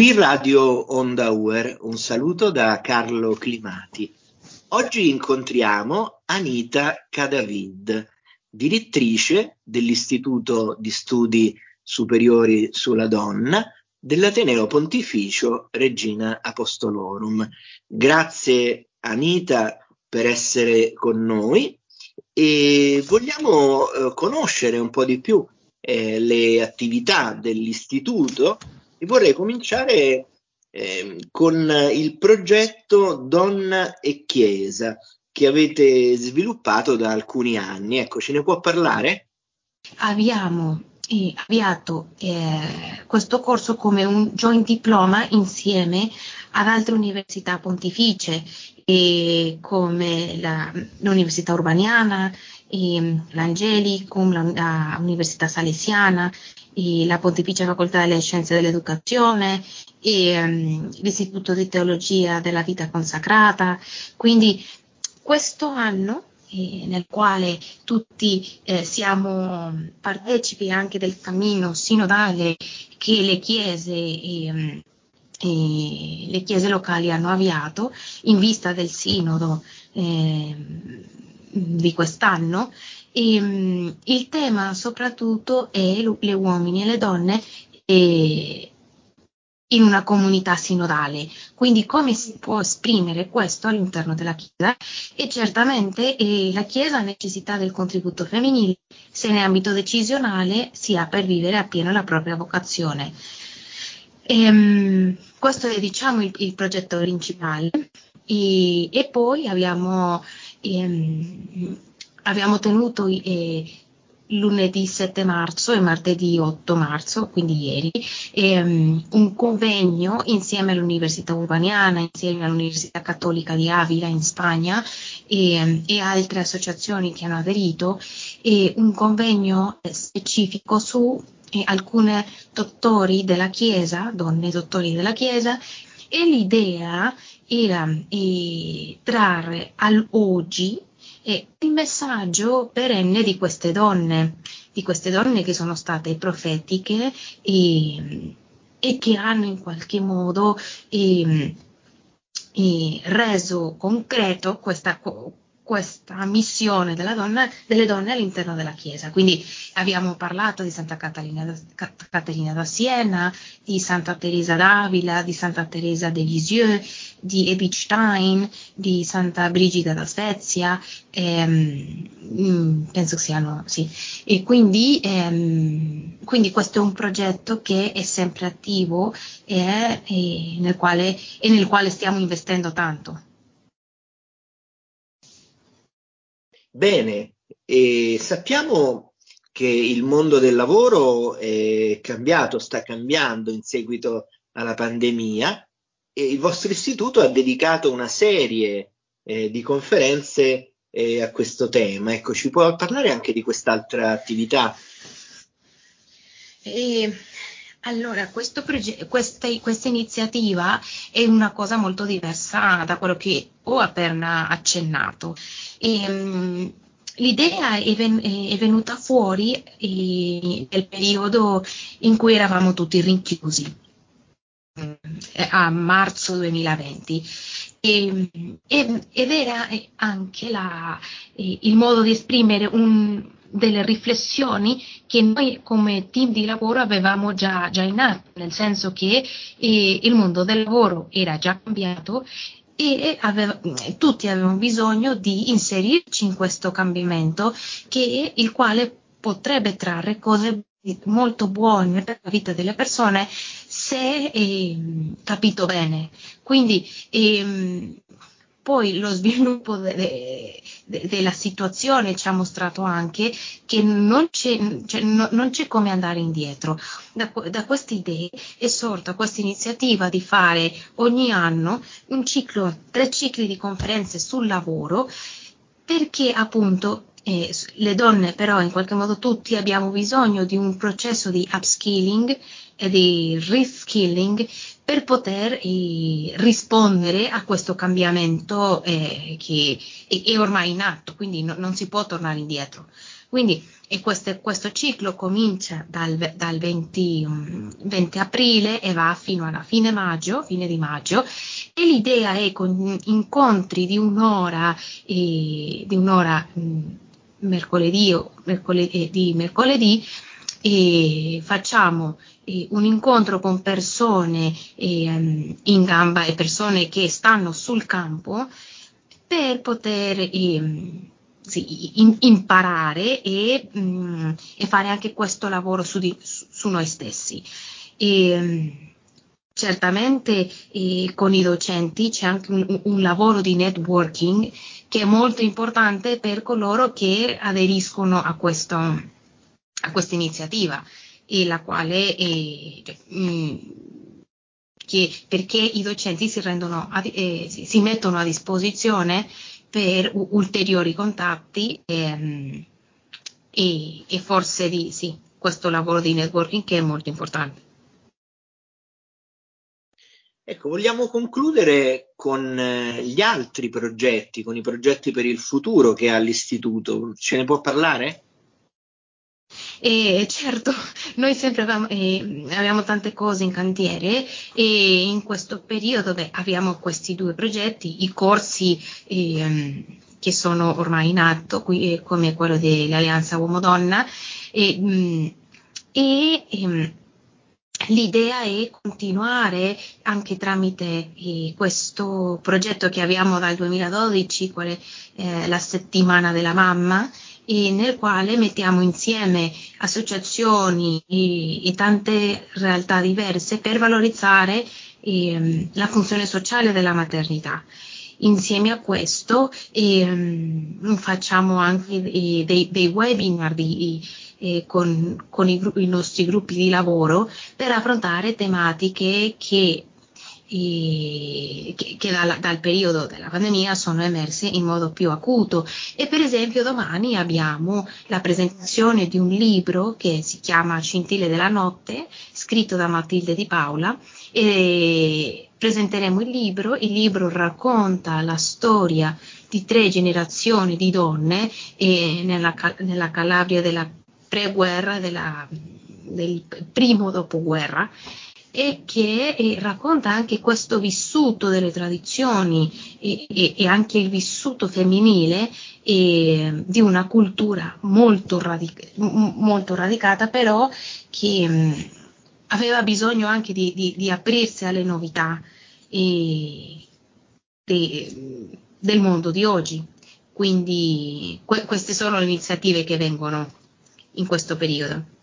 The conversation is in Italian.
Qui Radio Onda Uer, un saluto da Carlo Climati. Oggi incontriamo Anita Cadavid, direttrice dell'Istituto di Studi Superiori sulla Donna dell'Ateneo Pontificio Regina Apostolorum. Grazie Anita per essere con noi e vogliamo eh, conoscere un po' di più eh, le attività dell'istituto e vorrei cominciare eh, con il progetto Donna e Chiesa che avete sviluppato da alcuni anni. Ecco, ce ne può parlare? Abbiamo eh, avviato eh, questo corso come un joint diploma insieme ad altre università pontificie come la, l'Università Urbaniana, l'Angelicum, l'Università Salesiana, la Pontificia Facoltà delle Scienze dell'Educazione, e, um, l'Istituto di Teologia della Vita Consacrata. Quindi questo anno eh, nel quale tutti eh, siamo partecipi anche del cammino sinodale che le chiese e, e le chiese locali hanno avviato in vista del sinodo eh, di quest'anno. E, um, il tema soprattutto è le uomini e le donne e, in una comunità sinodale. Quindi come si può esprimere questo all'interno della Chiesa? E certamente eh, la Chiesa ha necessità del contributo femminile sia in ambito decisionale sia per vivere appieno la propria vocazione. E, um, questo è diciamo il, il progetto principale e, e poi abbiamo, ehm, abbiamo tenuto eh, lunedì 7 marzo e martedì 8 marzo, quindi ieri, ehm, un convegno insieme all'Università Urbaniana, insieme all'Università Cattolica di Avila in Spagna e, e altre associazioni che hanno aderito, e un convegno specifico su eh, alcune dottori della Chiesa, donne dottori della Chiesa, e l'idea era eh, trarre all'oggi eh, il messaggio perenne di queste donne, di queste donne che sono state profetiche e, e che hanno in qualche modo eh, eh, reso concreto questa, questa missione donna, delle donne all'interno della Chiesa. Quindi abbiamo parlato di Santa Caterina, Caterina da Siena, di Santa Teresa d'Avila, di Santa Teresa de Lisieux, di Edith Stein, di Santa Brigida da Svezia, ehm, mm, penso siano, sì. E quindi, ehm, quindi, questo è un progetto che è sempre attivo e, e, nel, quale, e nel quale stiamo investendo tanto. Bene, e sappiamo che il mondo del lavoro è cambiato, sta cambiando in seguito alla pandemia e il vostro istituto ha dedicato una serie eh, di conferenze eh, a questo tema. Ecco, ci può parlare anche di quest'altra attività? E, allora, proge- questa, questa, iniziativa è una cosa molto diversa da quello che ho appena accennato. E, um, l'idea è, ven- è, venuta fuori eh, nel periodo in cui eravamo tutti rinchiusi, eh, a marzo 2020. E, ed era anche la, il modo di esprimere un, delle riflessioni che noi come team di lavoro avevamo già, già in atto, nel senso che eh, il mondo del lavoro era già cambiato e aveva, tutti avevano bisogno di inserirci in questo cambiamento che il quale potrebbe trarre cose molto buone per la vita delle persone se eh, capito bene. Quindi eh, poi lo sviluppo de, de, de, della situazione ci ha mostrato anche che non c'è, cioè, no, non c'è come andare indietro. Da, da queste idee è sorta questa iniziativa di fare ogni anno un ciclo, tre cicli di conferenze sul lavoro perché appunto eh, le donne però in qualche modo tutti abbiamo bisogno di un processo di upskilling e di reskilling per poter eh, rispondere a questo cambiamento eh, che è, è, ormai in atto, quindi no, non si può tornare indietro. Quindi questo, questo, ciclo comincia dal, dal 20, 20, aprile e va fino alla fine maggio, fine di maggio, e l'idea è con incontri di un'ora, eh, di un'ora mh, mercoledì, mercoledì, eh, di mercoledì e facciamo eh, un incontro con persone eh, in gamba e persone che stanno sul campo per poter eh, sì, in, imparare e, mh, mm, e, fare anche questo lavoro su, di, su, noi stessi. E, mm, certamente eh, con i docenti c'è anche un, un, lavoro di networking che è molto importante per coloro che aderiscono a, questo, a questa iniziativa e la quale eh, cioè, mm, che, perché i docenti si, rendono, eh, si, si mettono a disposizione per u- ulteriori contatti ehm, e, e, forse di sì, questo lavoro di networking che è molto importante. Ecco, vogliamo concludere con eh, gli altri progetti, con i progetti per il futuro che ha l'Istituto. Ce ne può parlare? E certo, noi sempre avevamo, eh, abbiamo tante cose in cantiere e in questo periodo beh, abbiamo questi due progetti, i corsi eh, che sono ormai in atto, qui, eh, come quello dell'Alleanza Uomo-Donna, e, mm, e ehm, L'idea è continuare anche tramite eh, questo progetto che abbiamo dal 2012, quale eh, la settimana della mamma, nel quale mettiamo insieme associazioni e, e tante realtà diverse per valorizzare eh, la funzione sociale della maternità. Insieme a questo eh, facciamo anche eh, dei, dei, webinar di, eh, con, con i, i, nostri gruppi di lavoro per affrontare tematiche che che, che dal, dal, periodo della pandemia sono emerse in modo più acuto. E per esempio domani abbiamo la presentazione di un libro che si chiama Scintille della notte scritto da Matilde Di Paola e presenteremo il libro, il libro racconta la storia di tre generazioni di donne nella, nella Calabria della preguerra, della, del primo dopoguerra e che eh, racconta anche questo vissuto delle tradizioni e, e, e anche il vissuto femminile eh, di una cultura molto, radic- molto radicata, però che mh, mm, aveva bisogno anche di, di, di aprirsi alle novità de, del mondo di oggi. Quindi que- queste sono le iniziative che vengono in questo periodo.